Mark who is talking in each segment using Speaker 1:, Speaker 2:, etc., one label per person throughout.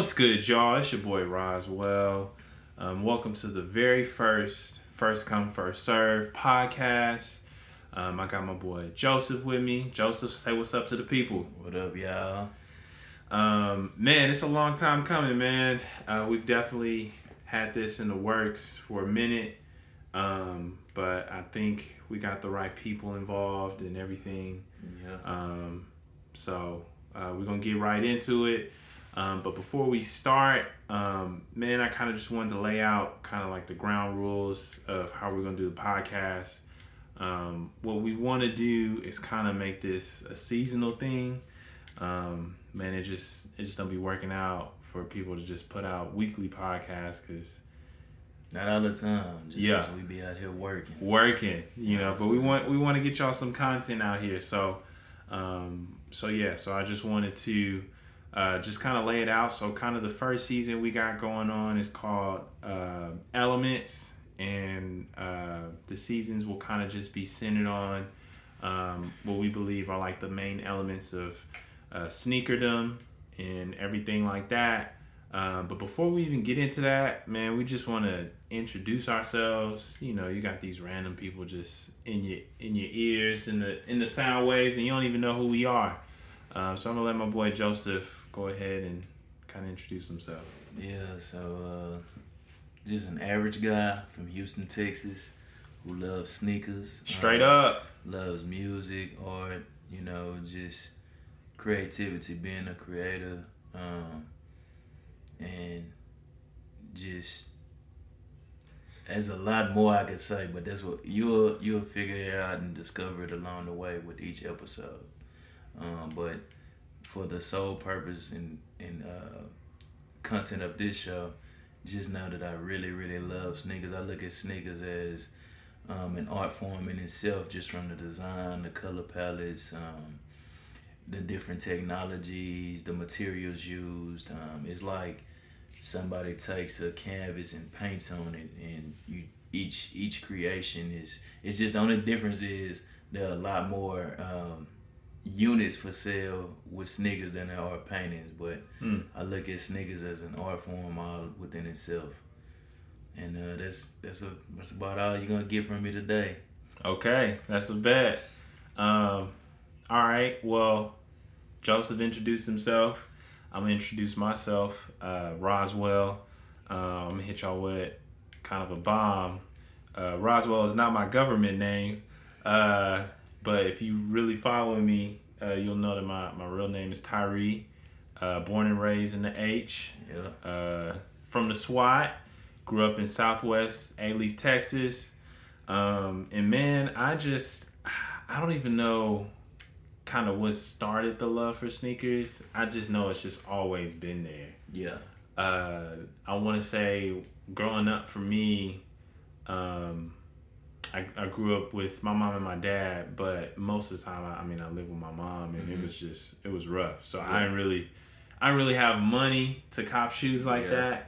Speaker 1: What's good, y'all? It's your boy Roswell. Um, welcome to the very first First Come First Serve podcast. Um, I got my boy Joseph with me. Joseph, say what's up to the people.
Speaker 2: What up, y'all?
Speaker 1: Um, man, it's a long time coming, man. Uh, we've definitely had this in the works for a minute, um, but I think we got the right people involved and everything.
Speaker 2: Yeah.
Speaker 1: Um, so uh, we're gonna get right into it. Um, but before we start, um, man, I kind of just wanted to lay out kind of like the ground rules of how we're gonna do the podcast. Um, what we want to do is kind of make this a seasonal thing. Um, man, it just it just don't be working out for people to just put out weekly podcasts because
Speaker 2: Not all the time. Just
Speaker 1: Yeah.
Speaker 2: we be out here working.
Speaker 1: working, you know. But we want we want to get y'all some content out here. So, um, so yeah. So I just wanted to uh, just kind of lay it out. So kind of the first season we got going on is called uh, Elements, and uh, the seasons will kind of just be centered on um, what we believe are like the main elements of uh, sneakerdom and everything like that. Um, but before we even get into that, man, we just want to introduce ourselves. You know, you got these random people just in your in your ears in the in the sound waves, and you don't even know who we are. Um, so I'm gonna let my boy Joseph go ahead and kind of introduce himself.
Speaker 2: Yeah, so uh, just an average guy from Houston, Texas, who loves sneakers.
Speaker 1: Straight
Speaker 2: uh,
Speaker 1: up,
Speaker 2: Loves music, art, you know, just creativity, being a creator, um, and just there's a lot more I could say, but that's what you'll you'll figure it out and discover it along the way with each episode. Um, but for the sole purpose and and uh, content of this show, just know that I really really love sneakers. I look at sneakers as um, an art form in itself, just from the design, the color palettes, um, the different technologies, the materials used. Um, it's like somebody takes a canvas and paints on it, and you each each creation is. It's just the only difference is there are a lot more um, units for sale with sneakers than there are paintings. But
Speaker 1: Mm.
Speaker 2: I look at sneakers as an art form all within itself. And uh, that's that's a, that's about all you're gonna get from me today.
Speaker 1: okay, that's a bet. Um, all right, well, Joseph introduced himself. I'm gonna introduce myself, uh, Roswell. Uh, I'm gonna hit y'all with kind of a bomb. Uh, Roswell is not my government name, uh, but if you really follow me, uh, you'll know that my, my real name is Tyree. Uh, born and raised in the H,
Speaker 2: Yeah.
Speaker 1: uh, from the SWAT. Grew up in Southwest Alief, Texas. Um, and man, I just, I don't even know kind of what started the love for sneakers. I just know it's just always been there.
Speaker 2: Yeah.
Speaker 1: Uh, I want to say growing up for me, um, I, I grew up with my mom and my dad, but most of the time, I, I mean, I lived with my mom, and it
Speaker 2: Mhm.
Speaker 1: was just it was rough. So I didn't really, I didn't really have money to cop shoes like
Speaker 2: Yeah.
Speaker 1: that.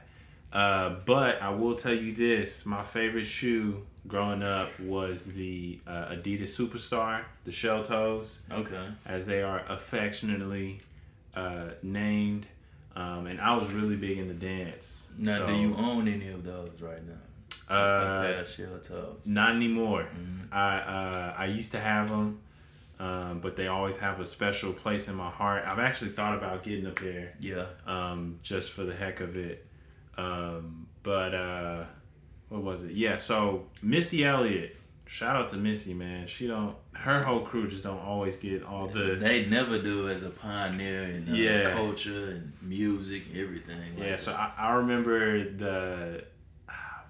Speaker 1: Uh, but I will tell you this: my favorite shoe growing up was the uh, Adidas Superstar, the shell toes
Speaker 2: Okay.
Speaker 1: as they are affectionately uh, named. Um, and I was really big in the dance.
Speaker 2: Now,
Speaker 1: So,
Speaker 2: do you own any of those right now?
Speaker 1: Uh,
Speaker 2: a pair of shell toes.
Speaker 1: not anymore.
Speaker 2: Mhm.
Speaker 1: I uh, I used to have them, um, but they always have a special place in my heart. I've actually thought about getting a pair,
Speaker 2: Yeah.
Speaker 1: um, just for the heck of it. Um, but uh, what was it? Yeah. So Missy Elliott. Shout out to Missy, man. She don't. Her whole crew just don't always get all the.
Speaker 2: They never do as a pioneer in uh,
Speaker 1: Yeah.
Speaker 2: culture and music, and everything. like
Speaker 1: Yeah, so. I, I remember the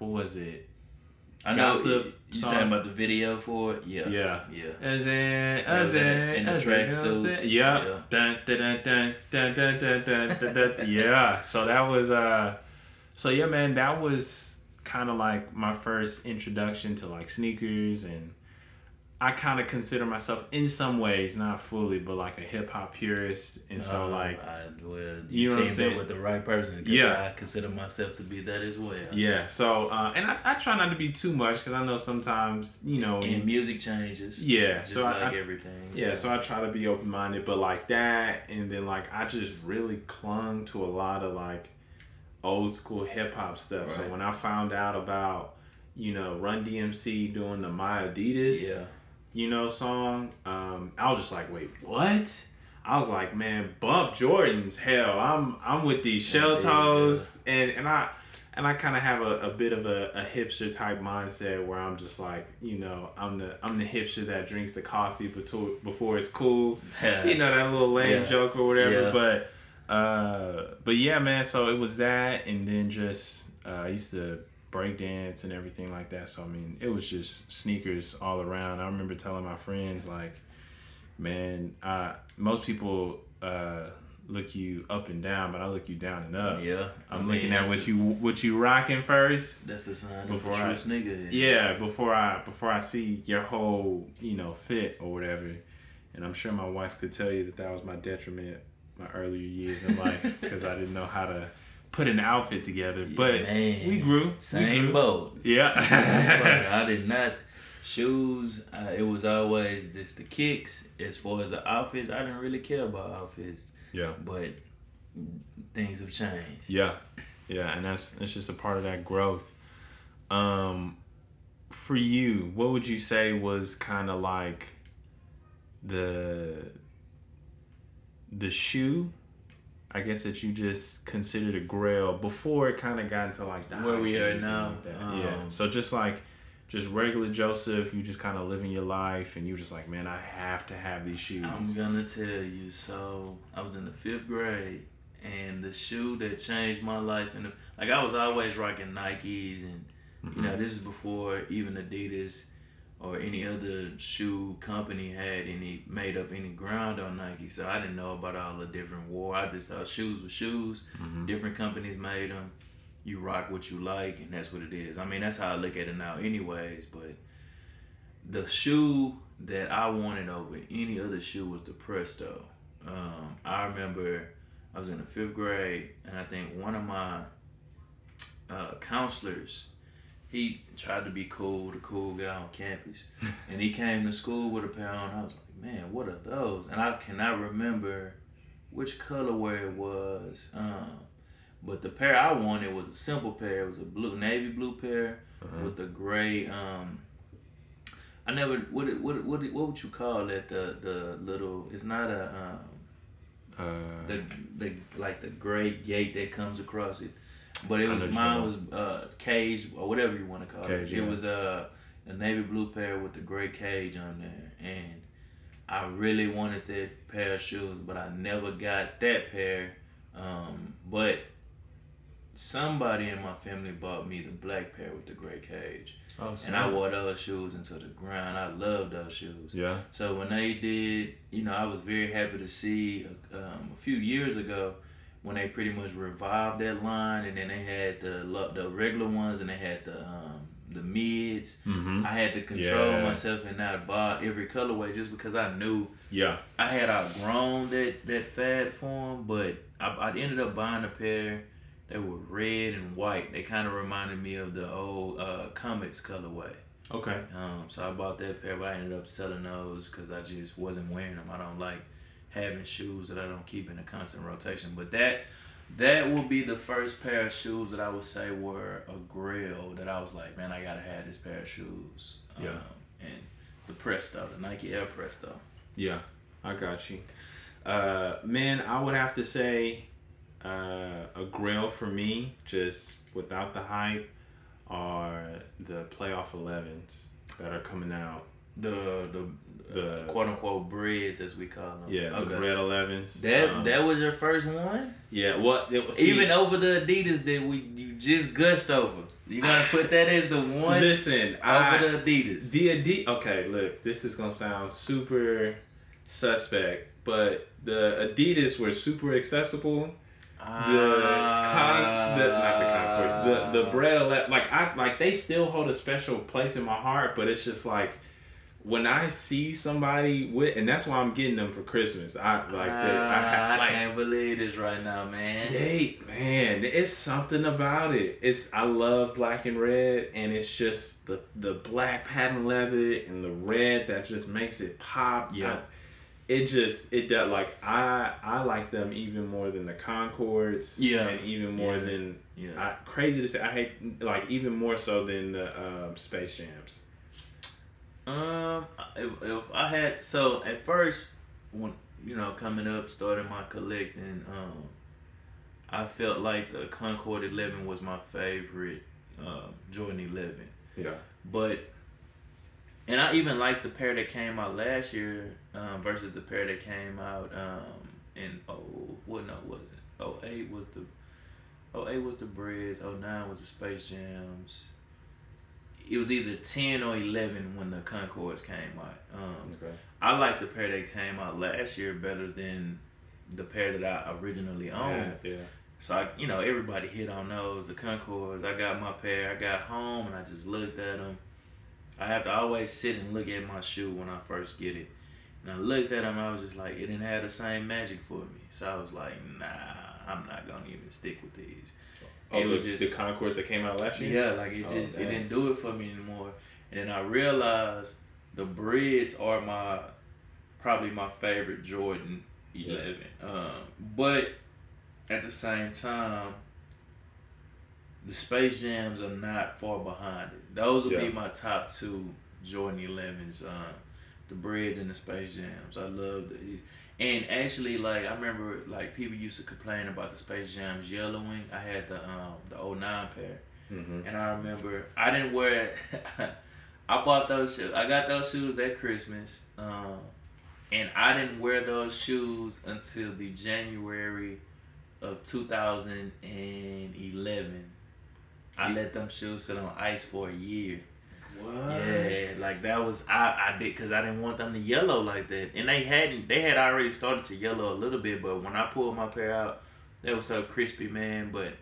Speaker 1: what was it?
Speaker 2: I know
Speaker 1: Gossip
Speaker 2: you, you
Speaker 1: song.
Speaker 2: talking about the video for it. Yeah.
Speaker 1: Yeah.
Speaker 2: Yeah.
Speaker 1: As in, as
Speaker 2: in
Speaker 1: in,
Speaker 2: the-
Speaker 1: as
Speaker 2: track
Speaker 1: in,
Speaker 2: suits.
Speaker 1: Yeah.
Speaker 2: Yeah.
Speaker 1: Dun, dun, dun, dun, dun, dun, dun, dun, dun, dun, dun. Yeah. So that was uh so yeah man, that was kind of like my first introduction to like sneakers and I kind of consider myself in some ways, not fully, but like a hip hop purist, and so
Speaker 2: Uh,
Speaker 1: like
Speaker 2: I, well, you,
Speaker 1: You know what I'm saying?
Speaker 2: with the right person.
Speaker 1: Yeah.
Speaker 2: I consider myself to be that as well.
Speaker 1: yeah. So uh, and I, I try not to be too much because I know sometimes you know
Speaker 2: And
Speaker 1: you-
Speaker 2: music changes.
Speaker 1: Yeah,
Speaker 2: just
Speaker 1: so I-
Speaker 2: like
Speaker 1: I-
Speaker 2: everything.
Speaker 1: Yeah, so I try to be open minded, but like that, and then like I just really clung to a lot of like old school hip hop stuff. So when I found out about, you know, Run DMC doing the My Adidas,
Speaker 2: yeah,
Speaker 1: you know, song, um, I was just like, wait, what? I was like, man, bump Jordans, hell, I'm I'm with these shell toes, and and I. And I kind of have a, a bit of a, a hipster type mindset where I'm just like, you know, I'm the I'm the hipster that drinks the coffee before before it's cool you know that little lame
Speaker 2: Yeah.
Speaker 1: joke or whatever.
Speaker 2: Yeah.
Speaker 1: But uh, but yeah, man. So it was that, and then just uh, I used to break dance and everything like that. So I mean, it was just sneakers all around. I remember telling my friends like, man, uh, most people uh, look you up and down, but I look you down and up.
Speaker 2: yeah. I
Speaker 1: I'm
Speaker 2: mean,
Speaker 1: looking at what you what you rocking first.
Speaker 2: That's the sign
Speaker 1: before
Speaker 2: of a
Speaker 1: I-
Speaker 2: true nigga.
Speaker 1: Yeah, before I before I see your whole you know fit or whatever, and I'm sure my wife could tell you that that was my detriment my earlier years in life because I didn't know how to put an outfit together. But
Speaker 2: Man,
Speaker 1: we grew. we
Speaker 2: Same
Speaker 1: grew.
Speaker 2: boat. But
Speaker 1: Yeah.
Speaker 2: I did not shoes. Uh, it was always just the kicks. As far as the outfits, I didn't really care about outfits,
Speaker 1: yeah.
Speaker 2: but things have changed.
Speaker 1: Yeah. Yeah, and that's that's just a part of that growth. Um for you, what would you say was kind of like the the shoe I guess that you just considered a grail before it kind of got into like the
Speaker 2: Where we are now,
Speaker 1: like that. yeah.
Speaker 2: um,
Speaker 1: So just like just regular Joseph, you just kind of living your life, and you just like, man, I have to have these shoes.
Speaker 2: I'm gonna tell you. So I was in the fifth grade, and the shoe that changed my life, and like I was always rocking Nikes, and you know this is before even Adidas or any other shoe company had any made up any ground on Nike. So I didn't know about all the different war. I just thought shoes were shoes. Different companies made them. You rock what you like, and that's what it is. I mean, that's how I look at it now, anyways. But the shoe that I wanted over any other shoe was the Presto. Um, I remember I was in the fifth grade, and I think one of my uh, counselors, he tried to be cool, the cool guy on campus, and he came to school with a pair on. I was like, man, what are those? And I cannot remember which colorway it was. Um, but the pair I wanted was a simple pair. It was a blue, navy blue pair
Speaker 1: Uh-huh.
Speaker 2: with the gray. Um, I never. What what what what would you call that? The the little. It's not a um,
Speaker 1: Uh,
Speaker 2: the the like the gray gate that comes across it. But it was mine was uh cage or whatever you want to call
Speaker 1: Cage,
Speaker 2: it.
Speaker 1: yeah.
Speaker 2: It was uh, a navy blue pair with the gray cage on there, and I really wanted that pair of shoes, but I never got that pair. Um, but somebody in my family bought me the black pair with the gray cage,
Speaker 1: oh,
Speaker 2: and I wore those shoes into the ground. I loved those shoes.
Speaker 1: Yeah.
Speaker 2: So when they did, you know, I was very happy to see um, a few years ago when they pretty much revived that line, and then they had the the regular ones, and they had the um, the mids.
Speaker 1: Mm-hmm.
Speaker 2: I had to control
Speaker 1: Yeah.
Speaker 2: myself and not buy every colorway just because I knew
Speaker 1: Yeah.
Speaker 2: I had outgrown that that fad form, but I, I ended up buying a pair They were red and white. They kind of reminded me of the old uh, Comets colorway.
Speaker 1: Okay.
Speaker 2: Um, so I bought that pair, but I ended up selling those because I just wasn't wearing them. I don't like having shoes that I don't keep in a constant rotation. But that that will be the first pair of shoes that I would say were a grail that I was like, man, I gotta have this pair of shoes.
Speaker 1: Yeah.
Speaker 2: Um, and the press Presto, the Nike Air press Presto.
Speaker 1: Yeah, I got you. Uh, man, I would have to say uh, a grail for me, just without the hype, are the playoff 11s that are coming out.
Speaker 2: The the,
Speaker 1: The-
Speaker 2: uh, quote unquote Breds as we call them.
Speaker 1: Yeah, the
Speaker 2: okay.
Speaker 1: red 11s.
Speaker 2: That
Speaker 1: Um,
Speaker 2: that was your first one,
Speaker 1: yeah, what it was
Speaker 2: even over the Adidas that we you just gushed over. You gotta put that as the one
Speaker 1: Listen, I,
Speaker 2: over the Adidas.
Speaker 1: The Adi- okay, look, this is gonna sound super suspect, but the Adidas were super accessible. The con- the not the Concords, the the Bred ele- like I like they still hold a special place in my heart, but it's just like when I see somebody with, and that's why I'm getting them for Christmas. I like
Speaker 2: uh,
Speaker 1: that. I,
Speaker 2: I,
Speaker 1: ha- like,
Speaker 2: can't believe this right now, man.
Speaker 1: they man, it's something about it. It's I love black and red, and it's just the the black patent leather and the red that just makes it pop.
Speaker 2: Yeah.
Speaker 1: I- it just it does like I I like them even more than the Concords.
Speaker 2: Yeah.
Speaker 1: and even more
Speaker 2: Yeah.
Speaker 1: than
Speaker 2: Yeah.
Speaker 1: I, crazy to say. I hate like even more so than the um, Space Jams.
Speaker 2: Um, if, if I had so at first when you know coming up, starting my collecting, um, I felt like the Concord Eleven was my favorite um, Jordan Eleven,
Speaker 1: Yeah.
Speaker 2: but and I even liked the pair that came out last year um, versus the pair that came out um, in oh what no was it oh eight was the oh eight was the Breds oh nine was the Space Jams. It was either ten or eleven when the Concords came out. Um,
Speaker 1: Okay.
Speaker 2: I like the pair that came out last year better than the pair that I originally owned.
Speaker 1: Yeah. Yeah.
Speaker 2: So I, you know, everybody hit on those. The Concords. I got my pair. I got home and I just looked at them. I have to always sit and look at my shoe when I first get it. And I looked at them. I was just like, it didn't have the same magic for me. So I was like, nah, I'm not gonna even stick with these.
Speaker 1: Oh,
Speaker 2: It
Speaker 1: the,
Speaker 2: was just-
Speaker 1: the Concords that came out last year.
Speaker 2: Yeah, like it
Speaker 1: Oh,
Speaker 2: just it didn't do it for me anymore. And then I realized the Breds are my probably my favorite Jordan eleven. Um, but at the same time, the Space Jams are not far behind it. Those would
Speaker 1: Yeah.
Speaker 2: be my top two Jordan elevens. Um, the Breds and the Space Jams. I love these. And actually, like I remember, like people used to complain about the Space Jams yellowing. I had the um the 09 pair.
Speaker 1: Mm-hmm.
Speaker 2: And I remember I didn't wear it. I bought those shoes. I got those shoes that Christmas. Um, and I didn't wear those shoes until the January of 2011. I let them shoes sit on ice for a year.
Speaker 1: What?
Speaker 2: Yeah, like that was I I did because I didn't want them to yellow like that, and they hadn't they had already started to yellow a little bit, but when I pulled my pair out, they was so crispy, man. But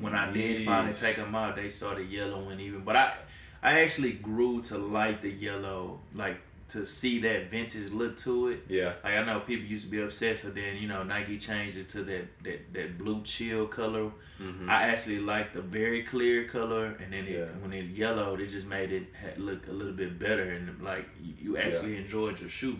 Speaker 2: when I did finally take them out, they started yellowing even. But I I actually grew to like the yellow, like to see that vintage look to it.
Speaker 1: Yeah.
Speaker 2: Like I know people used to be upset, so then you know Nike changed it to that that, that blue chill color.
Speaker 1: Mm-hmm.
Speaker 2: I actually like the very clear color, and then
Speaker 1: Yeah.
Speaker 2: it, when it yellowed, it just made it look a little bit better, and like you, actually enjoyed your shoe.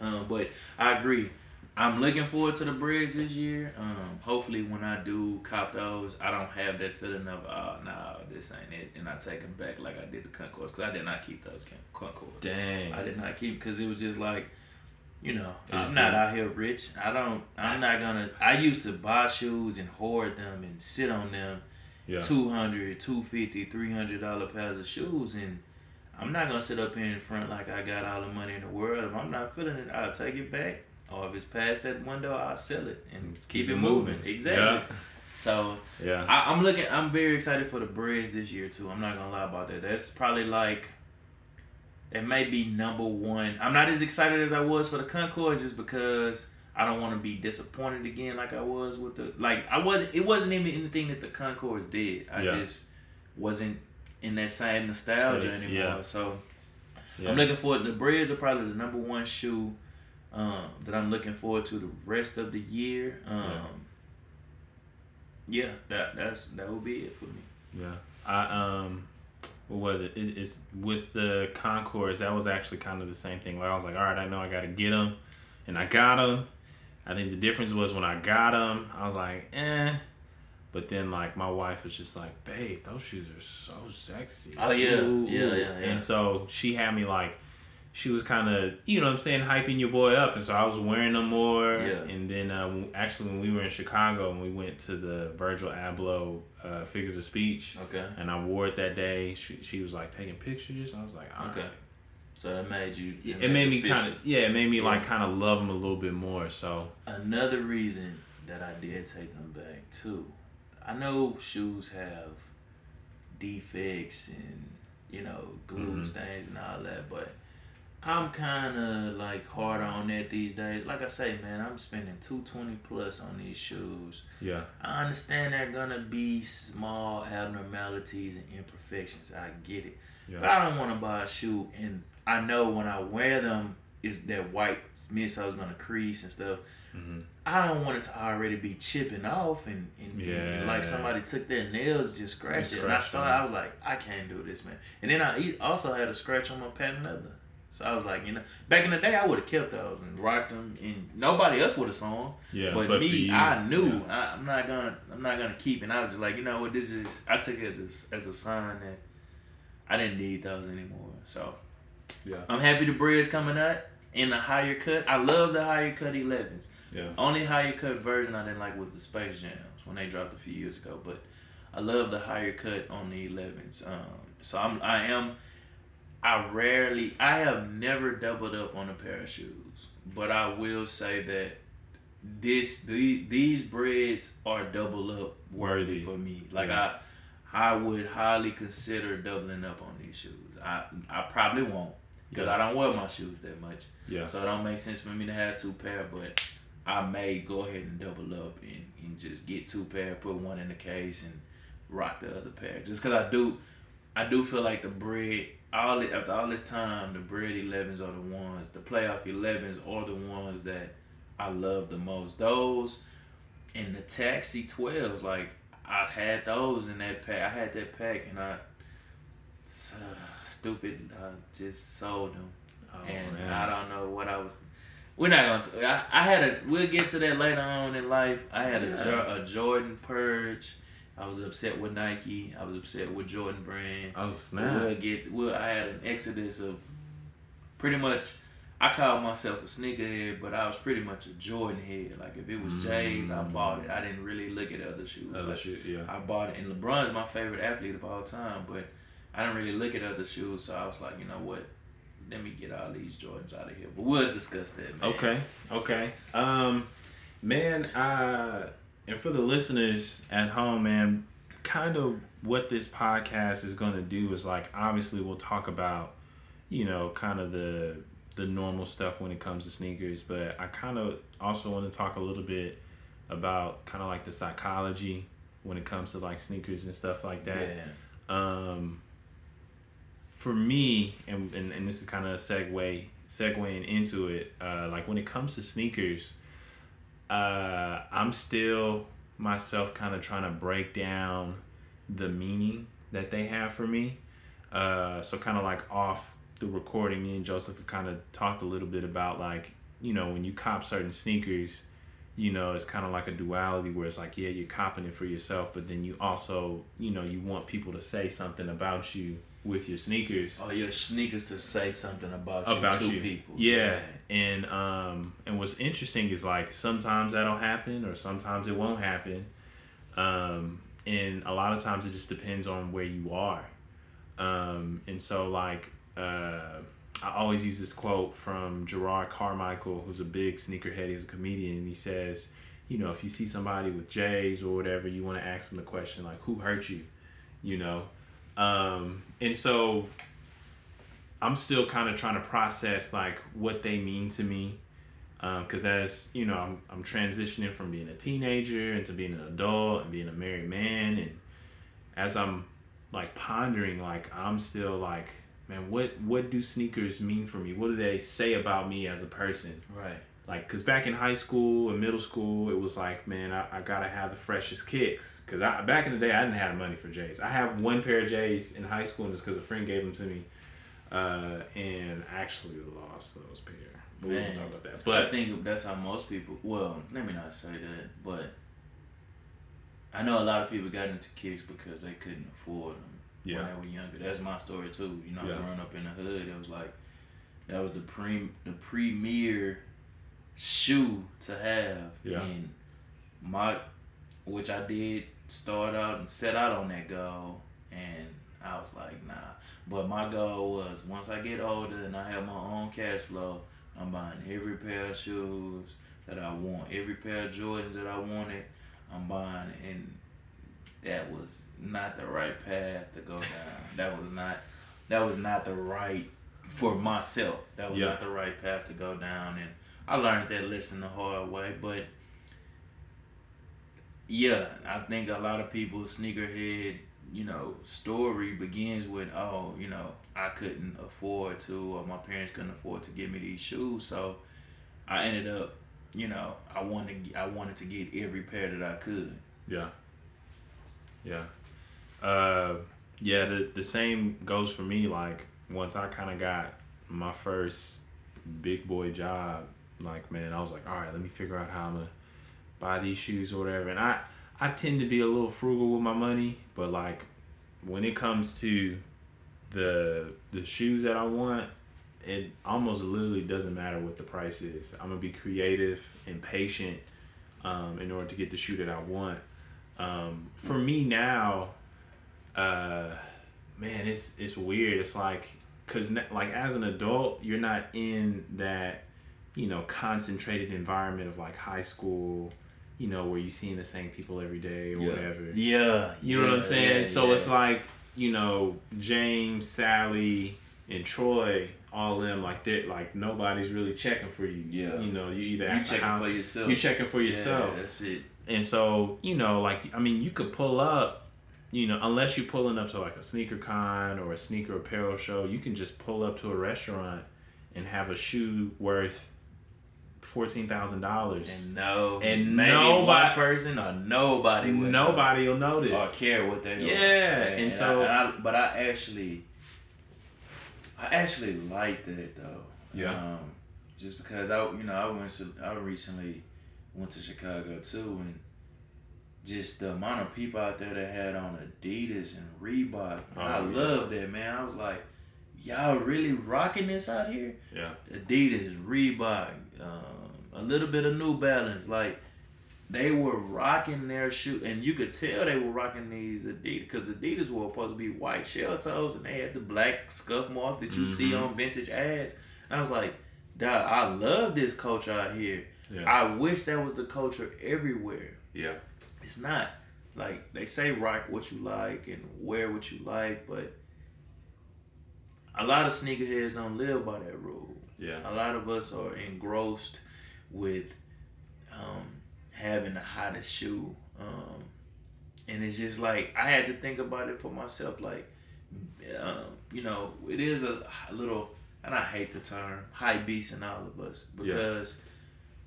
Speaker 2: Um, but I agree. I'm looking forward to the Breds this year. Um, hopefully, when I do cop those, I don't have that feeling of, oh, no, this ain't it, and I take them back like I did the Concords, because I did not keep those Con- Concords.
Speaker 1: Dang.
Speaker 2: I did not keep because it was just like, you know,
Speaker 1: It's
Speaker 2: I'm not out here rich. I don't. I'm not gonna. I used to buy shoes and hoard them and sit on them.
Speaker 1: Yeah.
Speaker 2: 200 250 300 dollar pairs of shoes and i'm not gonna sit up here in front like i got all the money in the world if i'm not feeling it i'll take it back or if it's past that window i'll sell it and keep, it moving, exactly
Speaker 1: Yeah.
Speaker 2: so
Speaker 1: Yeah.
Speaker 2: I, i'm looking i'm very excited for the Breds this year too i'm not gonna lie about that that's probably like it may be number one i'm not as excited as i was for the concords just because I don't want to be disappointed again like I was with the like I wasn't it wasn't even anything that the Concords did. I
Speaker 1: Yeah.
Speaker 2: just wasn't in that same nostalgia
Speaker 1: Space,
Speaker 2: anymore.
Speaker 1: yeah.
Speaker 2: So
Speaker 1: Yeah.
Speaker 2: I'm looking forward the Breds are probably the number one shoe um, that I'm looking forward to the rest of the year. Um, yeah. that that's that will be it for me.
Speaker 1: Yeah. I um what was it? it? It's with the Concords. That was actually kind of the same thing. Where I was like, all right, I know I got to get them, and I got them. I think the difference was when I got them, I was like, eh. But then like my wife was just like, babe, those shoes are so sexy.
Speaker 2: Oh, yeah.
Speaker 1: Ooh,
Speaker 2: Yeah, yeah, yeah.
Speaker 1: And so she had me like. She was kind of, you know what I'm saying, hyping your boy up. And so I was wearing them more.
Speaker 2: Yeah.
Speaker 1: And then uh, actually, when we were in Chicago and we went to the Virgil Abloh uh, Figures of Speech,
Speaker 2: Okay.
Speaker 1: and I wore it that day. She, she was like taking pictures. I was like, all
Speaker 2: Okay.
Speaker 1: right.
Speaker 2: So that made you.
Speaker 1: It made me kind of yeah. It made me like kind of love them a little bit more. So
Speaker 2: Another reason that I did take them back too. I know shoes have defects and you know glue
Speaker 1: Mhm.
Speaker 2: stains and all that, but I'm kind of like hard on that these days. Like I say, man, I'm spending two twenty plus on these shoes.
Speaker 1: yeah,
Speaker 2: I understand there are gonna be small abnormalities and imperfections. I get it.
Speaker 1: yeah.
Speaker 2: But I don't want to buy a shoe and I know when I wear them, is that white midsole's gonna crease and stuff.
Speaker 1: Mm-hmm.
Speaker 2: I don't want it to already be chipping off and, and, and- and
Speaker 1: Yeah.
Speaker 2: like somebody took their nails just scratched
Speaker 1: And
Speaker 2: it. And I saw it. I was like, I can't do this, man. And then I also had a scratch on my patent leather. So I was like, you know, back in the day, I would have kept those and rocked them, and nobody else would have saw them.
Speaker 1: Yeah,
Speaker 2: but,
Speaker 1: but
Speaker 2: me,
Speaker 1: you,
Speaker 2: I knew
Speaker 1: yeah.
Speaker 2: I, I'm not gonna, I'm not gonna keep. And I was just like, you know what, this is. I took it as, as a sign that I didn't need those anymore. So
Speaker 1: Yeah.
Speaker 2: I'm happy the Bred's coming out in the higher cut. I love the higher cut 11s.
Speaker 1: Yeah.
Speaker 2: Only higher cut version I didn't like was the Space Jams when they dropped a few years ago, but I love the higher cut on the 11s. Um, so I'm I am I rarely I have never doubled up on a pair of shoes, but I will say that this the, these Breds are double up worthy for me. Like
Speaker 1: Yeah.
Speaker 2: I I would highly consider doubling up on these shoes. I I probably won't because
Speaker 1: Yeah.
Speaker 2: I don't wear my shoes that much.
Speaker 1: Yeah.
Speaker 2: So it don't make sense for me to have two pair, but I may go ahead and double up and, and just get two pair, put one in the case, and rock the other pair. Just because I do, I do feel like the Bred. All after all this time, the Bred 11s are the ones. The playoff 11s are the ones that I love the most. Those and the taxi 12s, like I had those in that pack. I had that pack, and I uh, stupid. I just sold them
Speaker 1: Oh,
Speaker 2: and
Speaker 1: man.
Speaker 2: I don't know what I was. We're not gonna. T- I, I had a. We'll get to that later on in life. I had a,
Speaker 1: Yeah.
Speaker 2: Jo- a Jordan purge. I was upset with Nike. I was upset with Jordan Brand.
Speaker 1: Oh snap.
Speaker 2: we'll get. We'll, I had an exodus of pretty much. I called myself a sneakerhead, but I was pretty much a Jordan head. Like if it was J's, I bought it. I didn't really look at other shoes.
Speaker 1: Other
Speaker 2: Like,
Speaker 1: shit. Yeah.
Speaker 2: I bought it, and LeBron's my favorite athlete of all time, but I didn't really look at other shoes, so I was like, you know what? Let me get all these Jordans out of here. But we'll discuss that, man.
Speaker 1: Okay, okay. Um, man, uh, and for the listeners at home, man, kind of what this podcast is going to do is like, obviously, we'll talk about, you know, kind of the the normal stuff when it comes to sneakers, but I kind of also want to talk a little bit about kind of like the psychology when it comes to like sneakers and stuff like that
Speaker 2: Yeah.
Speaker 1: um, for me, and, and, and this is kind of a segue segueing into it. Uh, like when it comes to sneakers, uh, I'm still myself kind of trying to break down the meaning that they have for me. Uh, so kind of like off the recording, me and Joseph have kind of talked a little bit about like you know when you cop certain sneakers, you know it's kind of like a duality where it's like yeah you're copping it for yourself, but then you also you know you want people to say something about you with your sneakers
Speaker 2: Oh, your sneakers to say something about,
Speaker 1: about
Speaker 2: you
Speaker 1: you.
Speaker 2: people.
Speaker 1: Yeah. And um and what's interesting is like sometimes that'll happen or sometimes it won't happen. Um and a lot of times it just depends on where you are. Um and so like uh I always use this quote from Jerrod Carmichael, who's a big sneakerhead. He's a comedian, and he says, you know, if you see somebody with J's or whatever, you want to ask them the question like, "Who hurt you?" You know, um, and so I'm still kind of trying to process like what they mean to me, because as you know, I'm I'm transitioning from being a teenager into being an adult and being a married man, and as I'm like pondering, like I'm still like, man, what what do sneakers mean for me? What do they say about me as a person?
Speaker 2: Right.
Speaker 1: Like, cause back in high school and middle school, it was like, man, I, I gotta have the freshest kicks. Cause I back in the day, I didn't have the money for J's. I have one pair of J's in high school, and it's cause a friend gave them to me, uh, and I actually lost those pair. But we
Speaker 2: Man.
Speaker 1: won't talk about that. But i
Speaker 2: think that's how most people. Well, let me not say that, but I know a lot of people got into kicks because they couldn't afford them
Speaker 1: Yeah.
Speaker 2: when they were younger. That's my story too. You know,
Speaker 1: Yeah.
Speaker 2: growing up in the hood, it was like that was the pre the premier shoe to have.
Speaker 1: Yeah.
Speaker 2: And my, which I did start out and set out on that goal, and I was like, nah. But my goal was once I get older and I have my own cash flow, I'm buying every pair of shoes that I want, every pair of Jordans that I wanted, I'm buying, and that was not the right path to go down. that was not, that was not the right for myself. That was
Speaker 1: Yeah.
Speaker 2: not the right path to go down, and I learned that lesson the hard way. But yeah, I think a lot of people sneakerhead you know, story begins with, oh, you know, I couldn't afford to, or my parents couldn't afford to give me these shoes, so I ended up, you know, I wanted, I wanted to get every pair that I could.
Speaker 1: Yeah. Yeah. Uh, yeah. The the same goes for me. Like once I kind of got my first big boy job, like man, I was like, all right, let me figure out how I'm gonna buy these shoes or whatever. And I I tend to be a little frugal with my money, but like when it comes to the the shoes that I want, it almost literally doesn't matter what the price is. I'm gonna be creative and patient um, in order to get the shoe that I want. Um, for me now, uh, man, it's it's weird. It's like because like as an adult, you're not in that you know concentrated environment of like high school you know, where you're seeing the same people every day or
Speaker 2: yeah.
Speaker 1: whatever.
Speaker 2: Yeah.
Speaker 1: You know
Speaker 2: yeah,
Speaker 1: what I'm saying?
Speaker 2: Yeah,
Speaker 1: so it's like, you know, James, Sally, and Troy, all them, like they're like nobody's really checking for you.
Speaker 2: Yeah.
Speaker 1: You know, you either
Speaker 2: you checking
Speaker 1: house,
Speaker 2: for yourself.
Speaker 1: you checking for yourself.
Speaker 2: Yeah, that's it.
Speaker 1: And so, you know, like I mean, you could pull up, you know, unless you're pulling up to like a sneaker con or a sneaker apparel show, you can just pull up to a restaurant and have a shoe worth fourteen thousand dollars.
Speaker 2: And no,
Speaker 1: And
Speaker 2: maybe
Speaker 1: nobody-
Speaker 2: one person or nobody would
Speaker 1: Nobody will notice.
Speaker 2: or care what they
Speaker 1: Yeah, and so-
Speaker 2: I, and I- but I actually, I actually like that though.
Speaker 1: Yeah.
Speaker 2: Um, just because I, you know, I went to, I recently went to Chicago too, and just the amount of people out there that had on Adidas and Reebok,
Speaker 1: Oh,
Speaker 2: I
Speaker 1: yeah.
Speaker 2: love that man. I was like, y'all really rocking this out here?
Speaker 1: Yeah.
Speaker 2: Adidas, Reebok, um, a little bit of New Balance. Like they were rocking their shoe, and you could tell they were rocking these Adidas because Adidas were supposed to be white shell toes, and they had the black scuff marks that you see
Speaker 1: Mhm.
Speaker 2: on vintage ads. And I was like, Dog, I love this culture out here.
Speaker 1: Yeah.
Speaker 2: I wish that was the culture everywhere.
Speaker 1: yeah.
Speaker 2: It's not. Like they say, rock what you like and wear what you like, but a lot of sneakerheads don't live by that rule.
Speaker 1: Yeah.
Speaker 2: A lot of us are engrossed with um, having the hottest shoe, um, and it's just like I had to think about it for myself. Like, um, you know, it is a little, and I hate the term hypebeast in all of us because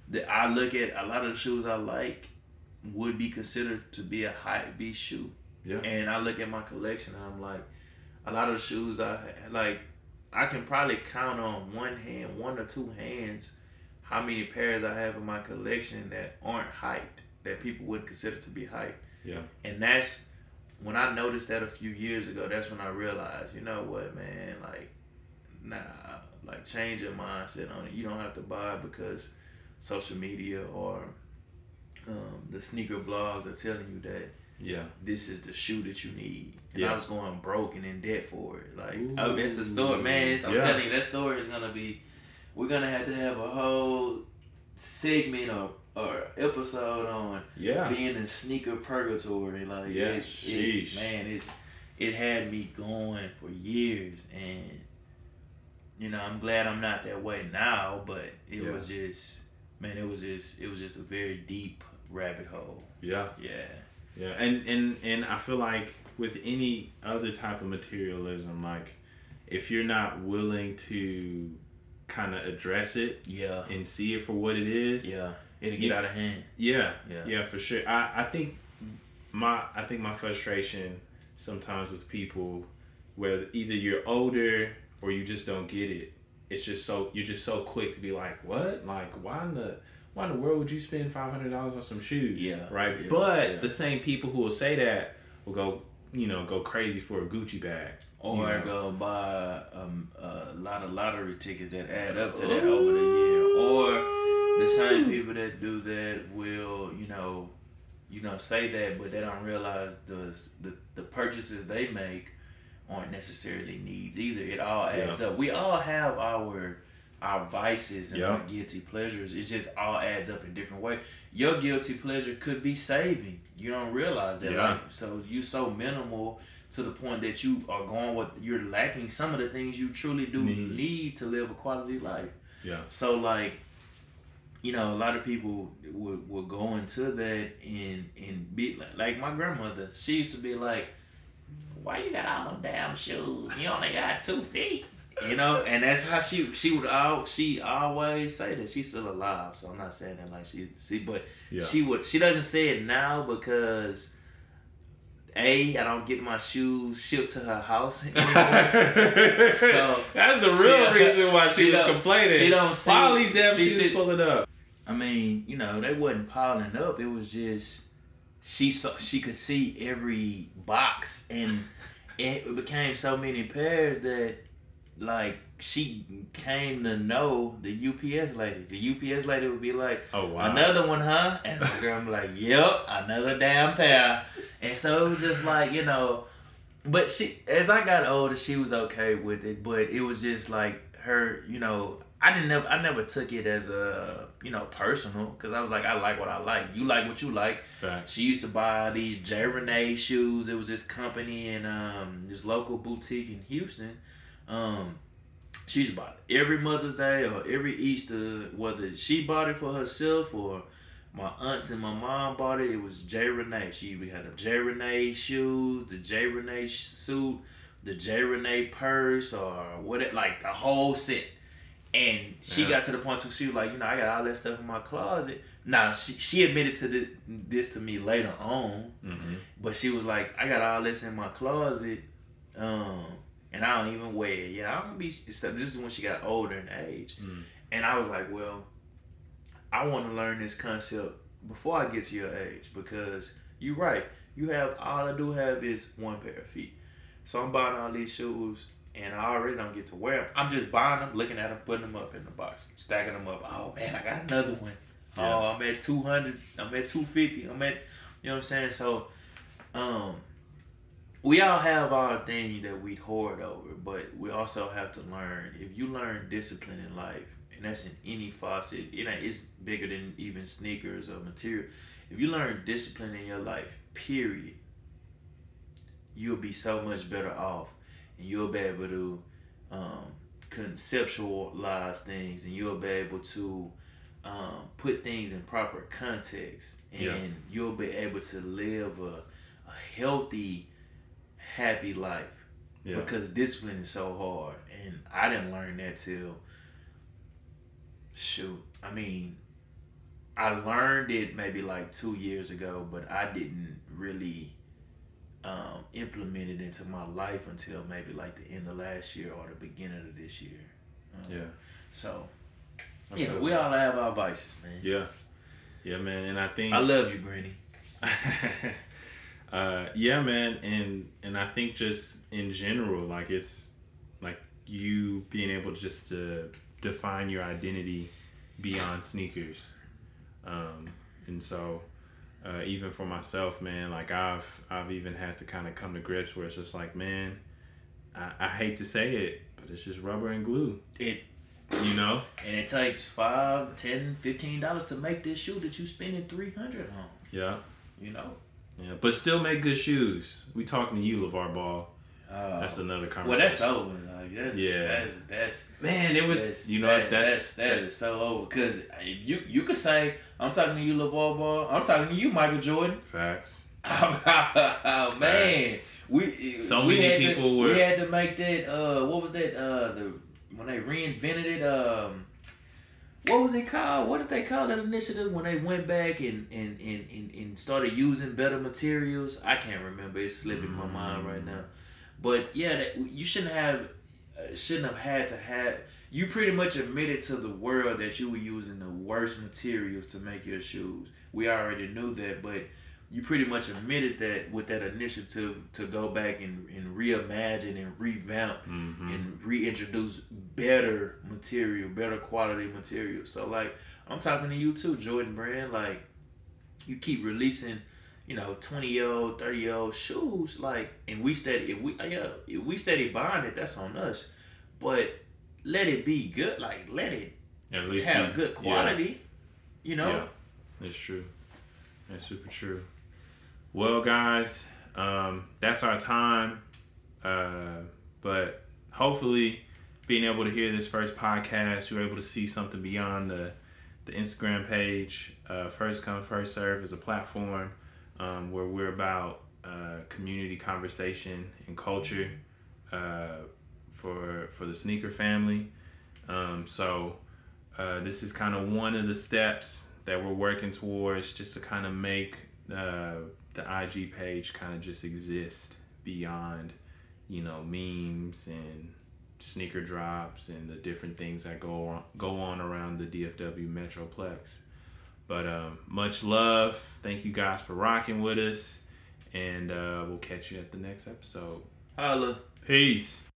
Speaker 2: the, I look at a lot of the shoes I like would be considered to be a high beast shoe.
Speaker 1: Yeah.
Speaker 2: And I look at my collection and I'm like, a lot of the shoes I like, I can probably count on one hand, one or two hands, how many pairs I have in my collection that aren't hyped, that people would consider to be hyped.
Speaker 1: Yeah.
Speaker 2: And that's when I noticed that a few years ago, that's when I realized, you know what, man, like, nah, like change your mindset on it. You don't have to buy because social media or um, the sneaker blogs are telling you that
Speaker 1: Yeah.
Speaker 2: this is the shoe that you need. And
Speaker 1: Yeah.
Speaker 2: I was going broke and in debt for it. Like,
Speaker 1: Ooh.
Speaker 2: oh, it's a story, man. It's, I'm
Speaker 1: Yeah.
Speaker 2: telling you, that story is gonna be. We're gonna have to have a whole segment or or episode on
Speaker 1: Yeah.
Speaker 2: being in sneaker purgatory. Like,
Speaker 1: Yes,
Speaker 2: it's, it's man, it's it had me going for years, and you know, I'm glad I'm not that way now. But it
Speaker 1: Yeah.
Speaker 2: was just, man, it was just, it was just a very deep rabbit hole.
Speaker 1: Yeah.
Speaker 2: Yeah.
Speaker 1: Yeah. And and and I feel like with any other type of materialism, like if you're not willing to kind of address it
Speaker 2: Yeah.
Speaker 1: and see it for what it is,
Speaker 2: Yeah. It'll get
Speaker 1: Yeah.
Speaker 2: out of hand.
Speaker 1: Yeah,
Speaker 2: Yeah.
Speaker 1: yeah, for sure. I, I think my I think my frustration sometimes with people where either you're older or you just don't get it. It's just so you're just so quick to be like, what? Like why in the why in the world would you spend five hundred dollars on some shoes?
Speaker 2: Yeah,
Speaker 1: Right.
Speaker 2: yeah,
Speaker 1: but
Speaker 2: yeah.
Speaker 1: the same people who will say that will go you know go crazy for a Gucci bag.
Speaker 2: Or
Speaker 1: you know?
Speaker 2: go buy um, a lot of lottery tickets that add up to that over the year. Or the same people that do that will, you know, you know, say that, but they don't realize the the, the purchases they make aren't necessarily needs either. It all adds up. We all have our our vices and
Speaker 1: Yeah.
Speaker 2: our guilty pleasures. It just all adds up in different way. Your guilty pleasure could be saving. You don't realize that.
Speaker 1: Yeah.
Speaker 2: Like, so you so minimal to the point that you are going with you're lacking some of the things you truly do
Speaker 1: Need.
Speaker 2: need to live a quality life.
Speaker 1: Yeah.
Speaker 2: So like, you know, a lot of people would, would go into that and and be like, like my grandmother. She used to be like, why you got all them damn shoes? You only got two feet. You know, and that's how she she would all she always say that she's still alive. So I'm not saying that like she see, but
Speaker 1: Yeah.
Speaker 2: she would she doesn't say it now because a I don't get my shoes shipped to her house anymore. So,
Speaker 1: that's the real
Speaker 2: she-
Speaker 1: reason why she,
Speaker 2: she
Speaker 1: was complaining.
Speaker 2: she don't see-
Speaker 1: all these damn
Speaker 2: she
Speaker 1: shoes pulling up.
Speaker 2: I mean, you know, they wasn't piling up. It was just she saw she could see every box, and it became so many pairs that like she came to know the UPS lady. The UPS lady would be like,
Speaker 1: Oh wow.
Speaker 2: Another one, huh? And the girl be like, Yep, another damn pair. And so it was just like, you know, but she as I got older, she was okay with it, but it was just like her, you know, I didn't never I never took it as a you know personal because I was like I like what I like. You like what you like. She used to buy these J Renee shoes. It was this company in um this local boutique in Houston. Um, she used to buy it every Mother's Day or every Easter, whether she bought it for herself or my aunts and my mom bought it. It was J Renee. She had the J Renee shoes, the J Renee suit, the J Renee purse, or what it like the whole set. And she
Speaker 1: Yeah.
Speaker 2: got to the point where she was like, you know, I got all that stuff in my closet. Now she she admitted to the, this to me later on,
Speaker 1: Mm-hmm.
Speaker 2: but she was like, I got all this in my closet, um, and I don't even wear it. Yeah, I'm gonna be. This is when she got older in age,
Speaker 1: Mm.
Speaker 2: and I was like, well, I want to learn this concept before I get to your age because you're right. You have all I do have is one pair of feet, so I'm buying all these shoes. And I already don't get to wear them. I'm just buying them, looking at them, putting them up in the box, stacking them up. Oh man, I got another one.
Speaker 1: Yeah.
Speaker 2: Oh, I'm at 200. I'm at 250. I'm at, you know what I'm saying? So, um, we all have our thing that we hoard over, but we also have to learn. If you learn discipline in life, and that's in any it ain't, it's bigger than even sneakers or material. If you learn discipline in your life, period, you'll be so much better off, and you'll be able to um, conceptualize things, and you'll be able to um, put things in proper context, and
Speaker 1: Yeah.
Speaker 2: you'll be able to live a, a healthy, happy life
Speaker 1: Yeah.
Speaker 2: because discipline is so hard, and I didn't learn that till shoot. I mean, I learned it maybe like two years ago, but I didn't really um, implement it into my life until maybe like the end of last year or the beginning of this year. Um,
Speaker 1: Yeah.
Speaker 2: So yeah, we all have our vices, man.
Speaker 1: Yeah. Yeah, man. And I think
Speaker 2: I love you, Granny.
Speaker 1: uh, yeah, man, and and I think just in general, like it's like you being able to just to define your identity beyond sneakers, um, and so uh, even for myself, man, like I've I've even had to kind of come to grips where it's just like, man, I, I hate to say it, but it's just rubber and glue,
Speaker 2: It
Speaker 1: you know.
Speaker 2: and it takes five, ten, fifteen dollars to make this shoe that you spending three hundred on.
Speaker 1: Yeah,
Speaker 2: You know.
Speaker 1: Yeah, but still make good shoes. We talking to you, LaVar Ball.
Speaker 2: Uh,
Speaker 1: That's another conversation.
Speaker 2: well, that's over. Like, that's,
Speaker 1: Yeah.
Speaker 2: That's that's
Speaker 1: Man, it was
Speaker 2: that's,
Speaker 1: you know
Speaker 2: that,
Speaker 1: that's,
Speaker 2: that is so over. Cause if you you could say I'm talking to you, LaVar Ball. I'm talking to you, Michael Jordan.
Speaker 1: facts.
Speaker 2: oh man,
Speaker 1: Facts.
Speaker 2: we
Speaker 1: So
Speaker 2: we
Speaker 1: many
Speaker 2: had
Speaker 1: people
Speaker 2: to,
Speaker 1: were-
Speaker 2: we had to make that. Uh, what was that? Uh, the when they reinvented it. Um, what was it called? What did they call that initiative when they went back and and, and, and, and started using better materials? I can't remember. It's slipping my mind right now. But yeah, that, you shouldn't have uh, shouldn't have had to have. You pretty much admitted to the world that you were using the worst materials to make your shoes. We already knew that, but you pretty much admitted that with that initiative to go back and, and reimagine and revamp
Speaker 1: Mm-hmm.
Speaker 2: and reintroduce better material, better quality material. So like I'm talking to you too, Jordan Brand. Like you keep releasing, you know, twenty year old, thirty year old shoes. Like and we steady if we yeah if we steady buying it, that's on us. But let it be good. Like let it
Speaker 1: At least
Speaker 2: have
Speaker 1: we-
Speaker 2: good quality. You know.
Speaker 1: Yeah, it's true. That's super true. Well, guys, um, that's our time. Uh, but hopefully, being able to hear this first podcast, you're able to see something beyond the the Instagram page. Uh, first come, first serve is a platform um, where we're about uh, community conversation and culture uh, for for the sneaker family. Um, so uh, this is kind of one of the steps that we're working towards, just to kind of make uh, the IG page kind of just exist beyond, you know, memes and sneaker drops and the different things that go on, go on around the DFW Metroplex. But um, much love. Thank you guys for rocking with us. And uh, we'll catch you at the next episode.
Speaker 2: Holla.
Speaker 1: Peace.